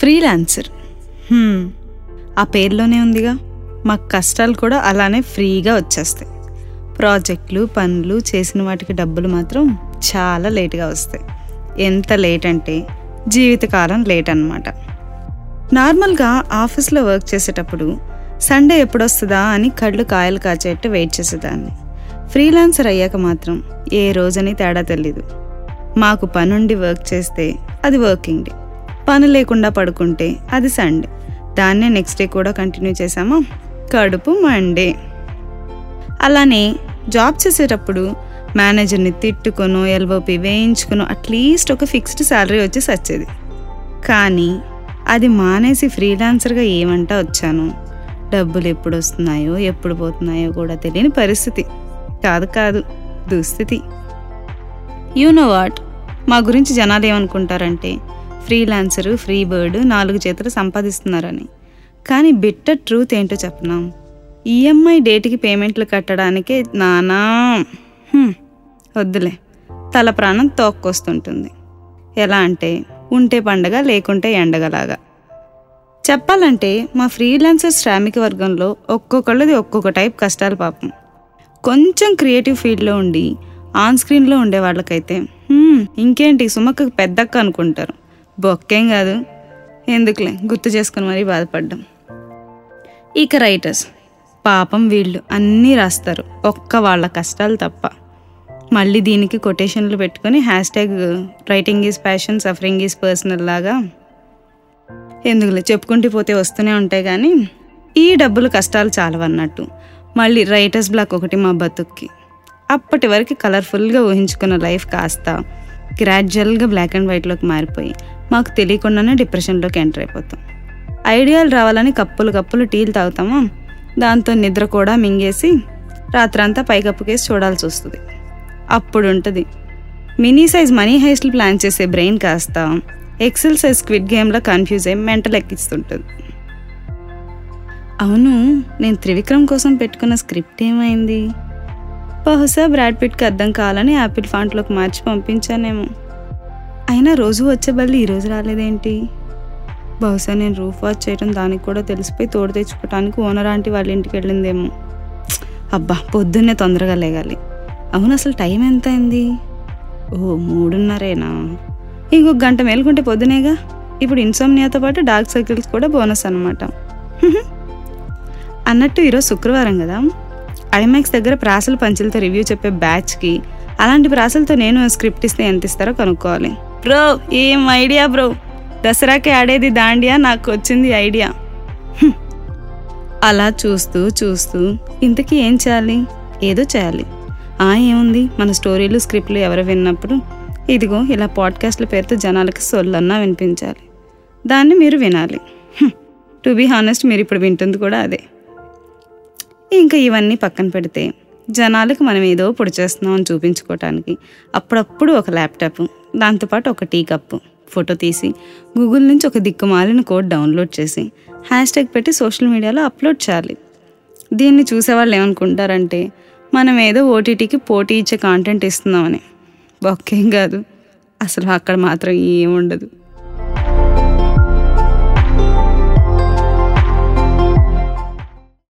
Freelancer. ఆ పేర్లోనే ఉందిగా. మాకు కష్టాలు కూడా అలానే ఫ్రీగా వచ్చేస్తాయి. ప్రాజెక్టులు పనులు చేసిన వాటికి డబ్బులు మాత్రం చాలా లేట్గా వస్తాయి. ఎంత లేట్ అంటే జీవితకాలం లేట్ అన్నమాట. నార్మల్గా ఆఫీస్లో వర్క్ చేసేటప్పుడు సండే ఎప్పుడొస్తుందా అని కళ్ళు కాయలు కాచేట్టు వెయిట్ చేసేదాన్ని. ఫ్రీలాన్సర్ అయ్యాక మాత్రం ఏ రోజని తేడా తెలీదు. మాకు పనుండి వర్క్ చేస్తే అది వర్కింగ్ డే. పని లేకుండా పడుకుంటే అది సండే. దాన్నే నెక్స్ట్ డే కూడా కంటిన్యూ చేసామా కడుపు మండే. అలానే జాబ్ చేసేటప్పుడు మేనేజర్ని తిట్టుకొను ఎల్ఓపి వేయించుకునో అట్లీస్ట్ ఒక ఫిక్స్డ్ శాలరీ వచ్చి సచ్చేది. కానీ అది మానేసి ఫ్రీలాన్సర్గా ఏమంటా వచ్చాను? డబ్బులు ఎప్పుడు వస్తున్నాయో ఎప్పుడు పోతున్నాయో కూడా తెలియని పరిస్థితి. కాదు కాదు దుస్థితి. యూ నో వాట్ మా గురించి జనాలు ఏమనుకుంటారంటే ఫ్రీలాన్సరు ఫ్రీ బర్డ్ నాలుగు చేతులు సంపాదిస్తున్నారని. కానీ బిట్టర్ ట్రూత్ ఏంటో చెప్పనాం. ఈఎంఐ డేట్కి పేమెంట్లు కట్టడానికే నానా వద్దులే తల ప్రాణం తోక్కొస్తుంటుంది. ఎలా అంటే ఉంటే పండగ లేకుంటే ఎండగలాగా. చెప్పాలంటే మా ఫ్రీలాన్సర్ శ్రామిక వర్గంలో ఒక్కొక్కళ్ళది ఒక్కొక్క టైప్ కష్టాలు పాపం. కొంచెం క్రియేటివ్ ఫీల్డ్లో ఉండి ఆన్ స్క్రీన్లో ఉండే వాళ్ళకైతే ఇంకేంటి సుమక్కకు పెద్దక్క అనుకుంటారు. బొక్కేం కాదు. ఎందుకులే? గుర్తు చేసుకుని మరీ బాధపడ్డాం. ఇక రైటర్స్ పాపం వీళ్ళు అన్నీ రాస్తారు. ఒక్క వాళ్ళ కష్టాలు తప్ప. మళ్ళీ దీనికి కొటేషన్లు పెట్టుకొని hashtag writing is passion suffering is personal లాగా. ఎందుకులే? చెప్పుకుంటూ పోతే వస్తూనే ఉంటాయి కానీ ఈ డబ్బులు కష్టాలు చాలవన్నట్టు. మళ్ళీ రైటర్స్ బ్లాక్ ఒకటి మా బతుక్కి. అప్పటి వరకు కలర్ఫుల్గా ఊహించుకున్న లైఫ్ కాస్త గ్రాడ్యువల్గా బ్లాక్ అండ్ వైట్లోకి మారిపోయి మాకు తెలియకుండానే డిప్రెషన్లోకి ఎంటర్ అయిపోతాం. ఐడియాలు రావాలని కప్పులు కప్పులు టీలు తాగుతామా. దాంతో నిద్ర కూడా మింగేసి రాత్రంతా పైకప్పుకేసి చూడాల్సి వస్తుంది. అప్పుడు ఉంటుంది మినీ సైజ్ మనీ హైస్ట్లు ప్లాన్ చేసే బ్రెయిన్ కాస్త ఎక్సెల్ సైజ్ స్క్విడ్ గేమ్లో కన్ఫ్యూజ్ అయ్యి మెంటల్ ఎక్కిస్తుంటుంది. అవును నేను త్రివిక్రమ్ కోసం పెట్టుకున్న స్క్రిప్ట్ ఏమైంది? బహుశా బ్రాడ్ పిట్కి అర్థం కావాలని యాపిల్ ఫాంట్లోకి మార్చి పంపించానేమో. అయినా రోజు వచ్చే బల్లి ఈరోజు రాలేదేంటి? బహుశా నేను రూఫ్ వాచ్ చేయడం దానికి కూడా తెలిసిపోయి తోడు తెచ్చుకోవటానికి ఓనర్ ఆంటీ వాళ్ళ ఇంటికి వెళ్ళిందేమో. అబ్బా పొద్దున్నే తొందరగా లేగాలి. అవును అసలు టైం ఎంత అయింది ఓ మూడున్నరేనా? ఇంకొక గంట మేలుకుంటే పొద్దునేగా? ఇప్పుడు ఇన్సోమ్నియాతో పాటు డార్క్ సర్కిల్స్ కూడా బోనస్ అనమాట అన్నట్టు ఈరోజు శుక్రవారం కదా? ఐమాక్స్ దగ్గర ప్రాసల పంచులతో రివ్యూ చెప్పే బ్యాచ్కి అలాంటి ప్రాసలతో నేను స్క్రిప్ట్ ఇస్తే ఎంత ఇస్తారో కనుక్కోవాలి. బ్రో ఏం ఐడియా బ్రో? దసరాకి ఆడేది దాండియా నాకు వచ్చింది ఐడియా. అలా చూస్తూ చూస్తూ ఇంతకీ ఏం చేయాలి? ఏదో చేయాలి. ఆ ఏముంది? మన స్టోరీలు స్క్రిప్ట్లు ఎవరు విన్నప్పుడు? ఇదిగో ఇలా పాడ్కాస్ట్ల పేరుతో జనాలకి సొల్లన్నా వినిపించాలి. దాన్ని మీరు వినాలి. టు బీ హానెస్ట్ మీరు ఇప్పుడు వింటుంది కూడా అదే. ఇంకా ఇవన్నీ పక్కన పెడితే జనాలకు మనం ఏదో పొడి చేస్తున్నాం అని చూపించుకోవటానికి అప్పుడప్పుడు ఒక ల్యాప్టాప్ దాంతోపాటు ఒక టీ కప్పు ఫోటో తీసి గూగుల్ నుంచి ఒక దిక్కుమాలిన కోడ్ డౌన్లోడ్ చేసి హ్యాష్ ట్యాగ్ పెట్టి సోషల్ మీడియాలో అప్లోడ్ చేయాలి. దీన్ని చూసేవాళ్ళు ఏమనుకుంటారంటే మనం ఏదో ఓటీటీకి పోటీ ఇచ్చే కాంటెంట్ ఇస్తున్నామని. బొక్కేం కాదు అసలు అక్కడ మాత్రం ఏముండదు.